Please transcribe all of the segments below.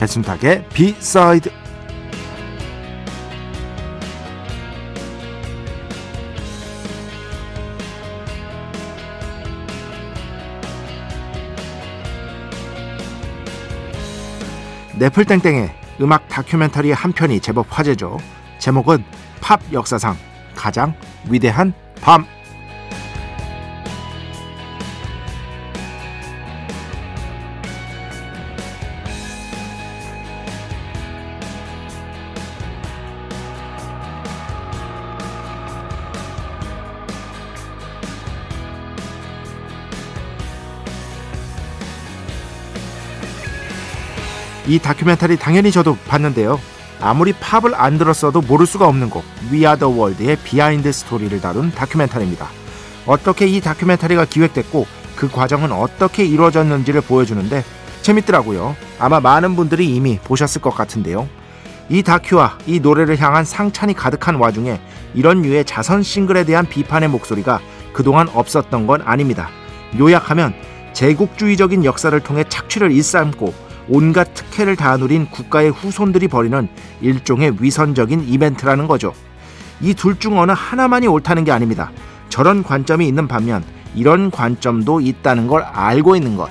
배순탁의 비사이드 네플땡땡의 음악 다큐멘터리 한 편이 제법 화제죠. 제목은 팝 역사상 가장 위대한 밤. 이 다큐멘터리 당연히 저도 봤는데요. 아무리 팝을 안 들었어도 모를 수가 없는 곡 The World의 비하인드 스토리를 다룬 다큐멘터리입니다. 어떻게 이 다큐멘터리가 기획됐고 그 과정은 어떻게 이루어졌는지를 보여주는데 재밌더라고요. 아마 많은 분들이 이미 보셨을 것 같은데요. 이 다큐와 이 노래를 향한 상찬이 가득한 와중에 이런 류의 자선 싱글에 대한 비판의 목소리가 그동안 없었던 건 아닙니다. 요약하면 제국주의적인 역사를 통해 착취를 일삼고 온갖 특혜를 다 누린 국가의 후손들이 벌이는 일종의 위선적인 이벤트라는 거죠. 이 둘 중 어느 하나만이 옳다는 게 아닙니다. 저런 관점이 있는 반면 이런 관점도 있다는 걸 알고 있는 것.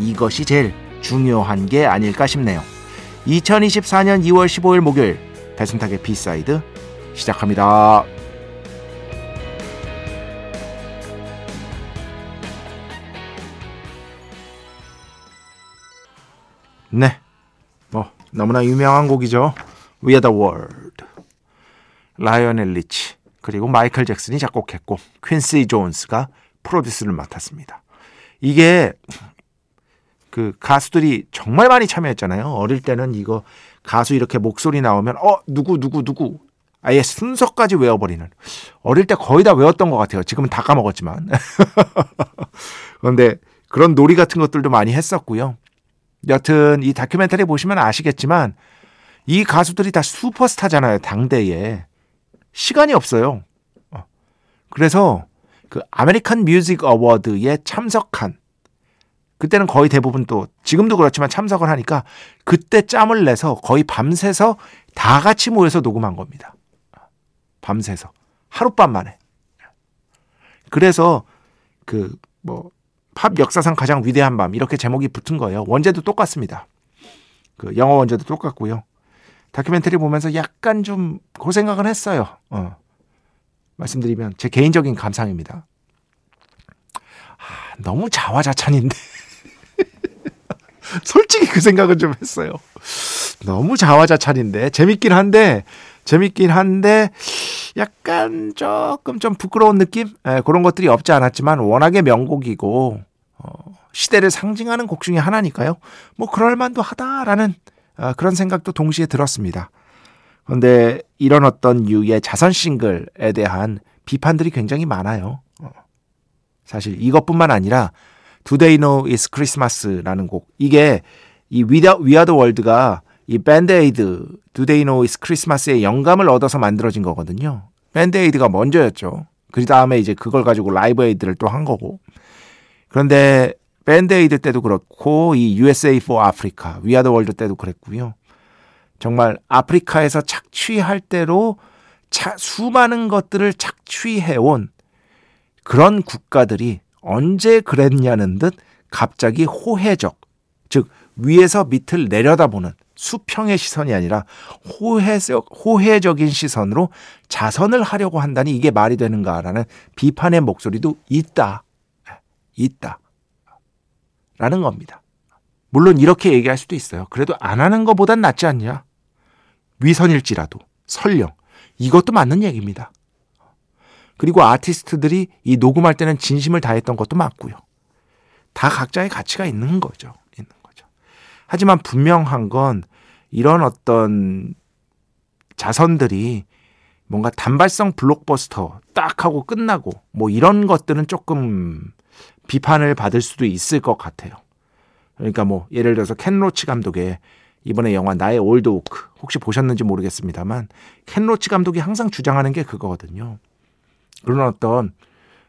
이것이 제일 중요한 게 아닐까 싶네요. 2024년 2월 15일 목요일 배순탁의 B side 시작합니다. 네. 뭐 너무나 유명한 곡이죠. We Are The World. 라이언 엘리치 그리고 마이클 잭슨이 작곡했고 퀸시 존스가 프로듀스를 맡았습니다. 이게 그 가수들이 정말 많이 참여했잖아요. 어릴 때는 이거 가수 이렇게 목소리 나오면 어 누구 누구 누구 아예 순서까지 외워버리는 어릴 때 거의 다 외웠던 것 같아요. 지금은 다 까먹었지만 그런데 그런 놀이 같은 것들도 많이 했었고요. 여튼 이 다큐멘터리 보시면 아시겠지만 이 가수들이 다 슈퍼스타잖아요. 당대에. 시간이 없어요. 어. 그래서 그 American Music Award에 참석한 그때는 거의 대부분 또 지금도 그렇지만 참석을 하니까 그때 짬을 내서 거의 밤새서 다 같이 모여서 녹음한 겁니다. 밤새서 하룻밤 만에. 그래서 그 뭐 팝 역사상 가장 위대한 밤 이렇게 제목이 붙은 거예요. 원제도 똑같습니다. 그 영어 원제도 똑같고요. 다큐멘터리 보면서 약간 좀 그 생각은 했어요. 어. 말씀드리면 제 개인적인 감상입니다. 아, 너무 자화자찬인데. 솔직히 그 생각은 좀 했어요. 너무 자화자찬인데 재밌긴 한데 재밌긴 한데 약간 조금 좀 부끄러운 느낌 예, 그런 것들이 없지 않았지만 워낙에 명곡이고 어, 시대를 상징하는 곡 중에 하나니까요. 뭐 그럴 만도 하다라는 어, 그런 생각도 동시에 들었습니다. 그런데 이런 어떤 유의 자선 싱글에 대한 비판들이 굉장히 많아요. 어, 사실 이것뿐만 아니라 Do They Know It's Christmas라는 곡 이게 이 위아 위아더 월드가 이 Band Aid Do They Know It's Christmas의 영감을 얻어서 만들어진 거거든요. Band Aid가 먼저였죠. 그 다음에 이제 그걸 가지고 Live Aid를 또 한 거고. 그런데 Band Aid 때도 그렇고 이 USA for Africa, We Are the World 때도 그랬고요. 정말 아프리카에서 착취할 대로 차, 수많은 것들을 착취해온 그런 국가들이 언제 그랬냐는 듯 갑자기 호혜적, 즉 위에서 밑을 내려다보는 수평의 시선이 아니라 호혜적, 호혜적인 시선으로 자선을 하려고 한다니 이게 말이 되는가라는 비판의 목소리도 있다. 있다. 라는 겁니다. 물론 이렇게 얘기할 수도 있어요. 그래도 안 하는 것보단 낫지 않냐? 위선일지라도 설령 이것도 맞는 얘기입니다. 그리고 아티스트들이 이 녹음할 때는 진심을 다했던 것도 맞고요. 다 각자의 가치가 있는 거죠. 하지만 분명한 건 이런 어떤 자선들이 뭔가 단발성 블록버스터 딱 하고 끝나고 뭐 이런 것들은 조금 비판을 받을 수도 있을 것 같아요. 그러니까 뭐 예를 들어서 켄 로치 감독의 이번에 영화 나의 올드 오크 혹시 보셨는지 모르겠습니다만 켄 로치 감독이 항상 주장하는 게 그거거든요. 그런 어떤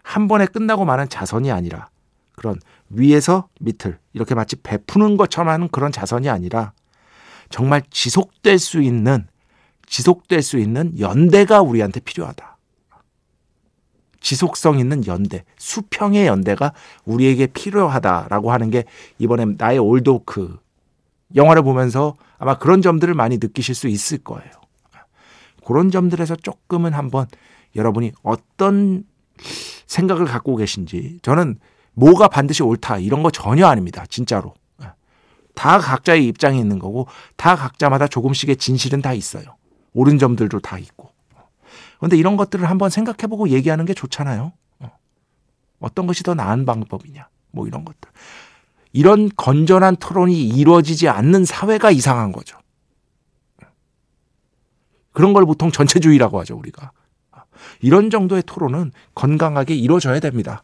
한 번에 끝나고 마는 자선이 아니라 그런 위에서 밑을 이렇게 마치 베푸는 것처럼 하는 그런 자선이 아니라 정말 지속될 수 있는 지속될 수 있는 연대가 우리한테 필요하다. 지속성 있는 연대, 수평의 연대가 우리에게 필요하다라고 하는 게 이번에 나의 올드오크 영화를 보면서 아마 그런 점들을 많이 느끼실 수 있을 거예요. 그런 점들에서 조금은 한번 여러분이 어떤 생각을 갖고 계신지 저는 뭐가 반드시 옳다 이런 거 전혀 아닙니다. 진짜로. 다 각자의 입장이 있는 거고 다 각자마다 조금씩의 진실은 다 있어요. 옳은 점들도 다 있고. 그런데 이런 것들을 한번 생각해보고 얘기하는 게 좋잖아요. 어떤 것이 더 나은 방법이냐. 뭐 이런 것들. 이런 건전한 토론이 이루어지지 않는 사회가 이상한 거죠. 그런 걸 보통 전체주의라고 하죠, 우리가. 이런 정도의 토론은 건강하게 이루어져야 됩니다.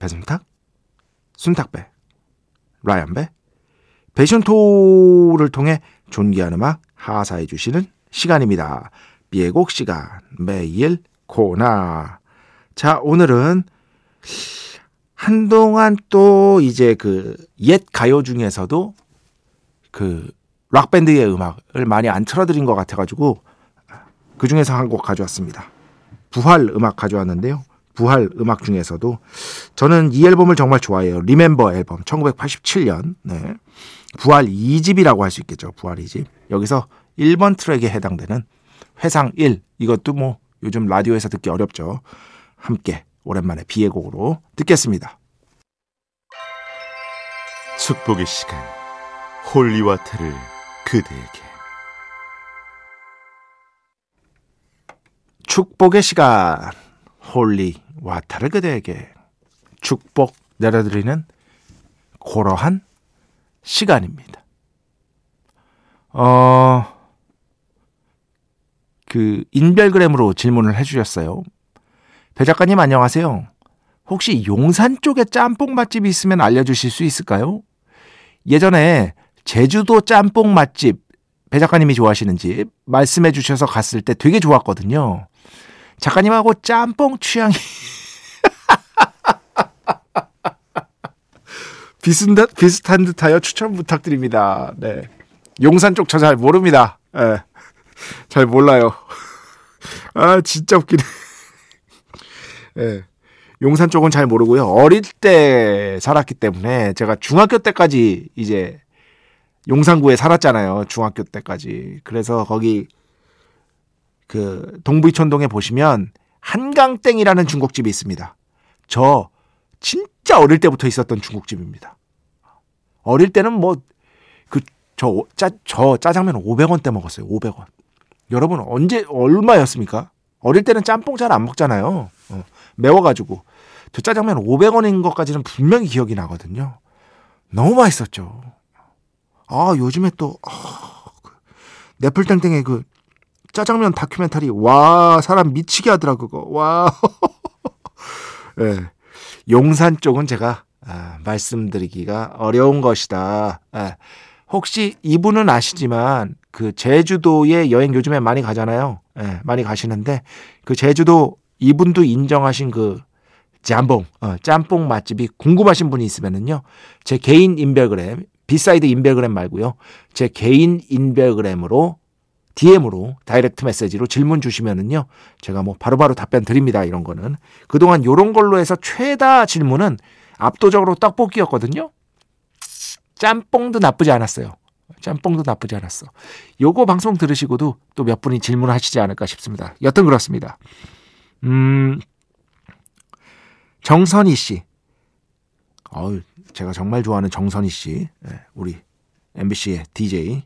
배순탁, 순탁배, 라이언배, 배션토를 통해 존귀한 음악 하사해 주시는 시간입니다. B의 곡 시간 매일 코나 자 오늘은 한동안 또 이제 그 옛 가요 중에서도 그 락밴드의 음악을 많이 안 틀어드린 것 같아가지고 그 중에서 한 곡 가져왔습니다. 부활 음악 가져왔는데요. 부활 음악 중에서도 저는 이 앨범을 정말 좋아해요. 리멤버 앨범 1987년 네. 부활 2집이라고 할 수 있겠죠. 부활 2집. 여기서 1번 트랙에 해당되는 회상 1 이것도 뭐 요즘 라디오에서 듣기 어렵죠. 함께 오랜만에 B의 곡으로 듣겠습니다. 축복의 시간 holy water를 그대에게 축복의 시간 holy water를 그대에게 축복 내려드리는 고러한 시간입니다. 어, 그 인별그램으로 질문을 해주셨어요. 배 작가님 안녕하세요. 혹시 용산 쪽에 짬뽕 맛집이 있으면 알려주실 수 있을까요? 예전에 제주도 짬뽕 맛집 배 작가님이 좋아하시는 집 말씀해 주셔서 갔을 때 되게 좋았거든요. 작가님하고 짬뽕 취향이 비슷한, 듯, 비슷한 듯하여 추천 부탁드립니다. 네. 용산 쪽 저 잘 모릅니다. 네. 잘 몰라요. 아, 진짜 웃기네. 네. 용산 쪽은 잘 모르고요. 어릴 때 살았기 때문에 제가 중학교 때까지 이제 용산구에 살았잖아요. 중학교 때까지. 그래서 거기 그 동부이촌동에 보시면 한강땡이라는 중국집이 있습니다. 저 진짜 어릴 때부터 있었던 중국집입니다. 어릴 때는 뭐 그저 짜, 저 짜장면 500원대 먹었어요. 500원. 여러분 언제 얼마였습니까? 어릴 때는 짬뽕 잘 안 먹잖아요. 어, 매워가지고 저 짜장면 500원인 것까지는 분명히 기억이 나거든요. 너무 맛있었죠. 아 요즘에 또 아, 그 네플땡땡의 그 짜장면 다큐멘터리 와 사람 미치게 하더라 그거 와. 네. 용산 쪽은 제가 아, 말씀드리기가 어려운 것이다. 아, 혹시 이분은 아시지만 그 제주도에 여행 요즘에 많이 가잖아요. 예, 많이 가시는데 그 제주도 이분도 인정하신 그 짬뽕, 어, 짬뽕 맛집이 궁금하신 분이 있으면은요. 제 개인 인별그램, B side 인별그램 말고요. 제 개인 인별그램으로 DM으로 direct message로 질문 주시면은요. 제가 뭐 바로바로 답변 드립니다. 이런 거는. 그동안 요런 걸로 해서 최다 질문은 압도적으로 떡볶이였거든요. 짬뽕도 나쁘지 않았어요. 짬뽕도 나쁘지 않았어. 요거 방송 들으시고도 또 몇 분이 질문하시지 않을까 싶습니다. 여튼 그렇습니다. 음, 정선희 씨. 어우, 제가 정말 좋아하는 정선희 씨. 네, 우리 MBC의 DJ.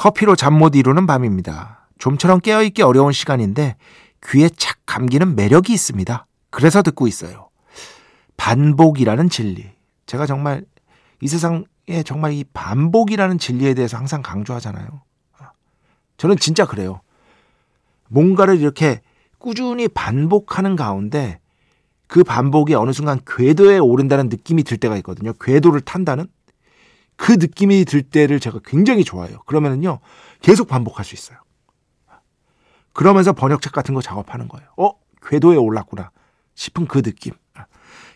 커피로 잠 못 이루는 밤입니다. 좀처럼 깨어있기 어려운 시간인데 귀에 착 감기는 매력이 있습니다. 그래서 듣고 있어요. 반복이라는 진리. 제가 정말 이 세상에 정말 이 반복이라는 진리에 대해서 항상 강조하잖아요. 저는 진짜 그래요. 뭔가를 이렇게 꾸준히 반복하는 가운데 그 반복이 어느 순간 궤도에 오른다는 느낌이 들 때가 있거든요. 궤도를 탄다는 그 느낌이 들 때를 제가 굉장히 좋아해요. 그러면은요, 계속 반복할 수 있어요. 그러면서 번역책 같은 거 작업하는 거예요. 어, 궤도에 올랐구나 싶은 그 느낌.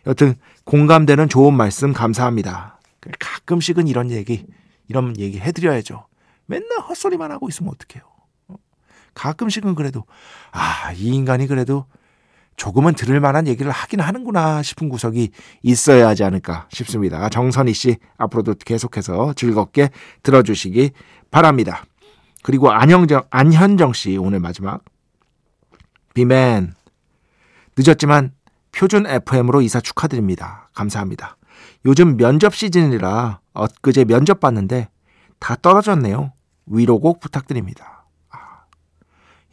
여튼 공감되는 좋은 말씀 감사합니다. 가끔씩은 이런 얘기, 이런 얘기 해드려야죠. 맨날 헛소리만 하고 있으면 어떡해요. 어? 가끔씩은 그래도, 아, 이 인간이 그래도 조금은 들을 만한 얘기를 하긴 하는구나 싶은 구석이 있어야 하지 않을까 싶습니다. 정선희 씨, 앞으로도 계속해서 즐겁게 들어주시기 바랍니다. 그리고 안형정, 안현정 씨, 오늘 마지막. 비맨, 늦었지만 표준 FM으로 이사 축하드립니다. 감사합니다. 요즘 면접 시즌이라 엊그제 면접 봤는데 다 떨어졌네요. 위로곡 부탁드립니다.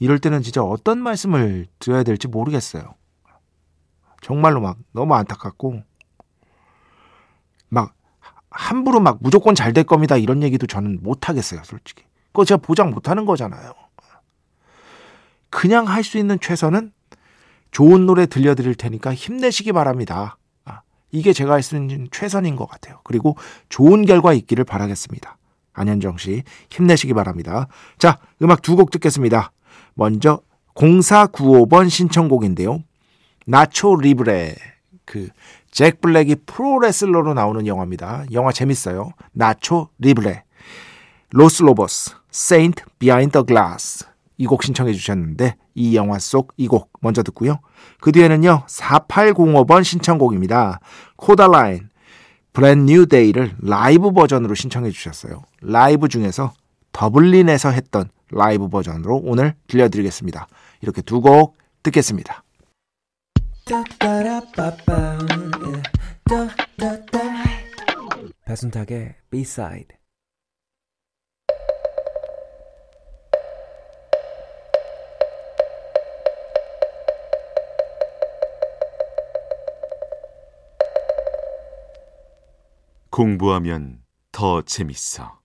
아, 이럴 때는 진짜 어떤 말씀을 드려야 될지 모르겠어요. 정말로 막 너무 안타깝고 막 함부로 막 무조건 잘 될 겁니다 이런 얘기도 저는 못 하겠어요 솔직히 그거 제가 보장 못 하는 거잖아요 그냥 할 수 있는 최선은 좋은 노래 들려드릴 테니까 힘내시기 바랍니다. 아, 이게 제가 할 수 있는 최선인 것 같아요. 그리고 좋은 결과 있기를 바라겠습니다. 안현정 씨, 힘내시기 바랍니다. 자, 음악 두 곡 듣겠습니다. 먼저 0495번 신청곡인데요. Nacho Libre. 그, 잭 블랙이 프로레슬러로 나오는 영화입니다. 영화 재밌어요. Nacho Libre. Los Lobos, Saint Behind the Glass. 이 곡 신청해 주셨는데 이 영화 속 이 곡 먼저 듣고요. 그 뒤에는요. 4805번 신청곡입니다. Kodaline Brand New Day를 라이브 버전으로 신청해 주셨어요. 라이브 중에서 더블린에서 했던 라이브 버전으로 오늘 들려드리겠습니다. 이렇게 두 곡 듣겠습니다. 배순탁의 B-side 공부하면 더 재밌어.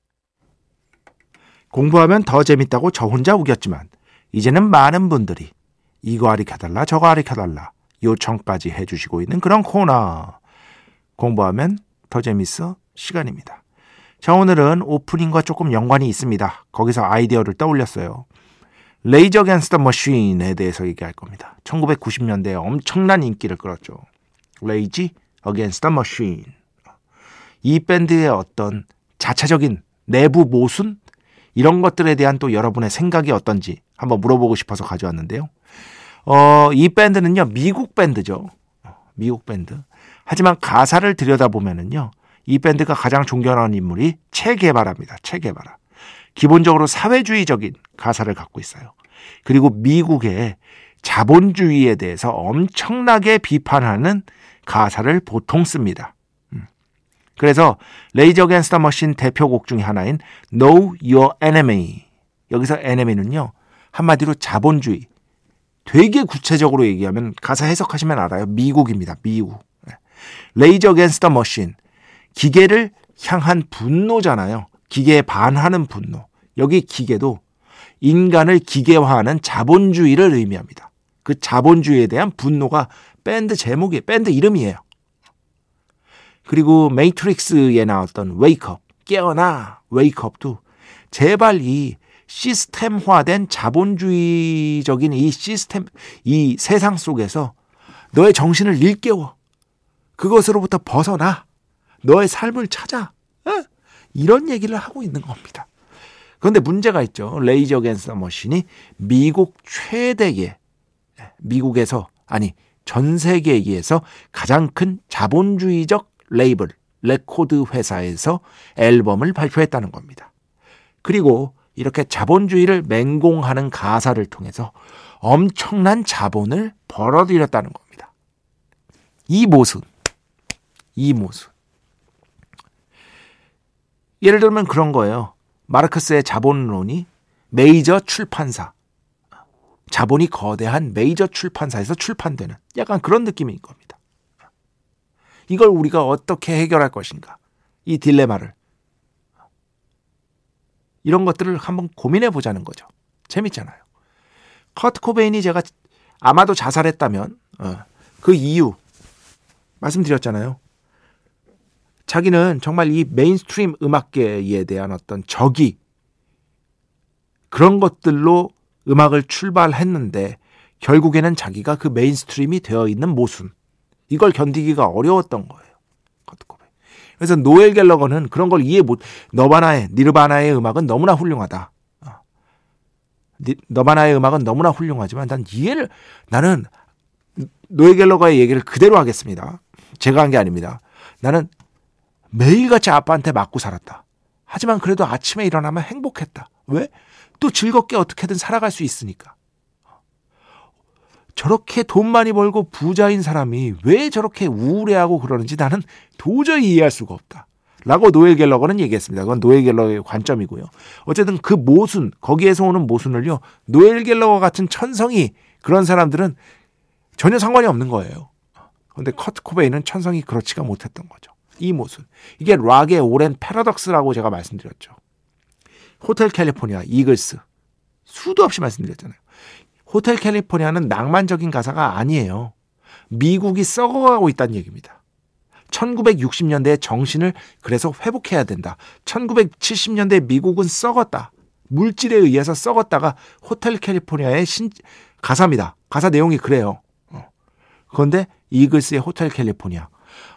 공부하면 더 재밌다고 저 혼자 우겼지만 이제는 많은 분들이 이거 아리켜달라 저거 아리켜달라 요청까지 해주시고 있는 그런 코너 공부하면 더 재밌어 시간입니다. 자 오늘은 오프닝과 조금 연관이 있습니다. 거기서 아이디어를 떠올렸어요. 레이저 겐스터 머신에 대해서 얘기할 겁니다. 1990년대에 엄청난 인기를 끌었죠. Rage Against the Machine. 이 밴드의 어떤 자체적인 내부 모순 이런 것들에 대한 또 여러분의 생각이 어떤지 한번 물어보고 싶어서 가져왔는데요. 어, 이 밴드는요 미국 밴드죠. 미국 밴드. 하지만 가사를 들여다보면은요. 이 밴드가 가장 존경하는 인물이 체게바라입니다. 체게바라. 기본적으로 사회주의적인 가사를 갖고 있어요. 그리고 미국의 자본주의에 대해서 엄청나게 비판하는 가사를 보통 씁니다. 음. 그래서 Rage Against the Machine 대표곡 중에 하나인 Know Your Enemy. 여기서 enemy는요. 한마디로 자본주의. 되게 구체적으로 얘기하면 가사 해석하시면 알아요. 미국입니다. 미국. Rage Against the Machine. 기계를 향한 분노잖아요. 기계에 반하는 분노. 여기 기계도 인간을 기계화하는 자본주의를 의미합니다. 그 자본주의에 대한 분노가 밴드 제목이 밴드 이름이에요. 그리고 Matrix에 나왔던 Wake Up, 깨어나, Wake Up도 제발 이 시스템화된 자본주의적인 이 시스템, 이 세상 속에서 너의 정신을 일깨워. 그것으로부터 벗어나. 너의 삶을 찾아. 어? 이런 얘기를 하고 있는 겁니다. 그런데 문제가 있죠. Rage Against the Machine이 미국 최대의 미국에서 아니 전 세계에서 가장 큰 자본주의적 레이블 레코드 회사에서 앨범을 발표했다는 겁니다. 그리고 이렇게 자본주의를 맹공하는 가사를 통해서 엄청난 자본을 벌어들였다는 겁니다. 이 모순, 이 모순. 예를 들면 그런 거예요. 마르크스의 자본론이 메이저 출판사, 자본이 거대한 메이저 출판사에서 출판되는 약간 그런 느낌인 겁니다. 이걸 우리가 어떻게 해결할 것인가? 이 딜레마를. 이런 것들을 한번 고민해 보자는 거죠. 재밌잖아요. 커트 코베인이 제가 아마도 자살했다면 어, 그 이유 말씀드렸잖아요. 자기는 정말 이 mainstream 음악계에 대한 어떤 적의 그런 것들로 음악을 출발했는데 결국에는 자기가 그 mainstream이 되어 있는 모순 이걸 견디기가 어려웠던 거예요. 그래서 노엘 갤러거는 그런 걸 이해 못 너바나의 니르바나의 음악은 너무나 훌륭하다. 어. 너바나의 음악은 너무나 훌륭하지만 난 이해를 나는 노엘 갤러거의 얘기를 그대로 하겠습니다. 제가 한 게 아닙니다. 나는 매일같이 아빠한테 맞고 살았다. 하지만 그래도 아침에 일어나면 행복했다. 왜? 또 즐겁게 어떻게든 살아갈 수 있으니까. 저렇게 돈 많이 벌고 부자인 사람이 왜 저렇게 우울해하고 그러는지 나는 도저히 이해할 수가 없다. 라고 노엘 갤러거는 얘기했습니다. 그건 노엘 갤러의 관점이고요. 어쨌든 그 모순, 거기에서 오는 모순을요, 노엘 갤러거 같은 천성이 그런 사람들은 전혀 상관이 없는 거예요. 그런데 커트 코베인은 천성이 그렇지가 못했던 거죠. 이 모순. 이게 락의 오랜 패러독스라고 제가 말씀드렸죠. 호텔 캘리포니아, 이글스. 수도 없이 말씀드렸잖아요. 호텔 캘리포니아는 낭만적인 가사가 아니에요. 미국이 썩어가고 있다는 얘기입니다. 1960년대의 정신을 그래서 회복해야 된다. 1970년대 미국은 썩었다. 물질에 의해서 썩었다가 호텔 캘리포니아의 신, 가사입니다. 가사 내용이 그래요. 어. 그런데 이글스의 호텔 캘리포니아.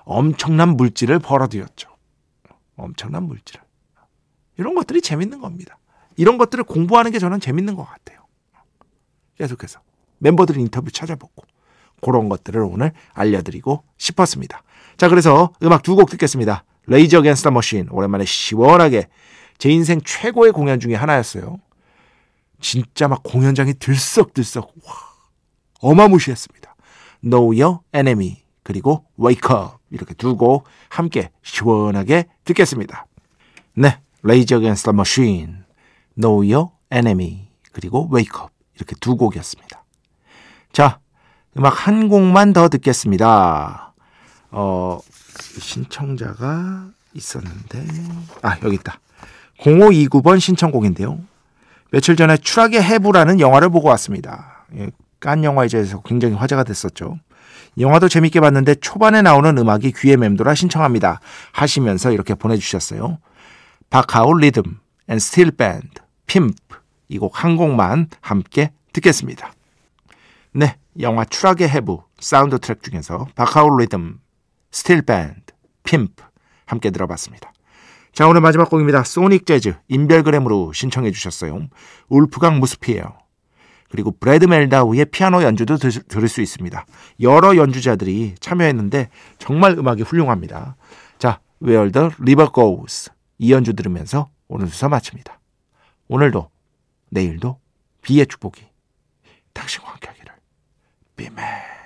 엄청난 물질을 벌어들였죠. 엄청난 물질을. 이런 것들이 재밌는 겁니다. 이런 것들을 공부하는 게 저는 재밌는 것 같아요. 계속해서 멤버들 인터뷰 찾아보고 그런 것들을 오늘 알려드리고 싶었습니다. 자, 그래서 음악 두 곡 듣겠습니다. 레이저 겐스터 머신 오랜만에 시원하게 제 인생 최고의 공연 중에 하나였어요. 진짜 막 공연장이 들썩들썩 와 어마무시했습니다. Know Your Enemy 그리고 Wake Up 이렇게 두 곡 함께 시원하게 듣겠습니다. 네, Against the Machine, Know Your Enemy, 그리고 Wake Up 이렇게 두 곡이었습니다. 자, 음악 한 곡만 더 듣겠습니다. 어, 신청자가 있었는데, 아, 여기 있다. 0529번 신청곡인데요. 며칠 전에 추락의 해부라는 영화를 보고 왔습니다. 예, 깐 영화제에서 굉장히 화제가 됐었죠. 영화도 재밌게 봤는데 초반에 나오는 음악이 귀에 맴돌아 신청합니다. 하시면서 이렇게 보내주셨어요. Bacao Rhythm and Steel Band P.I.M.P. 이 곡 한 곡만 함께 듣겠습니다. 네, 영화 추락의 해부 사운드 트랙 중에서 Bacao Rhythm, Steel Band, P.I.M.P. 함께 들어봤습니다. 자, 오늘 마지막 곡입니다. 소닉 재즈 인별그램으로 신청해 주셨어요. 울프강 무스피엘이에요. 그리고 브래드 멜다우의 피아노 연주도 들을 수 있습니다. 여러 연주자들이 참여했는데 정말 음악이 훌륭합니다. 자, Where the River Goes 이 연주 들으면서 오늘 수사 마칩니다. 오늘도 내일도 비의 축복이 당신과 함께 하기를. 비맨.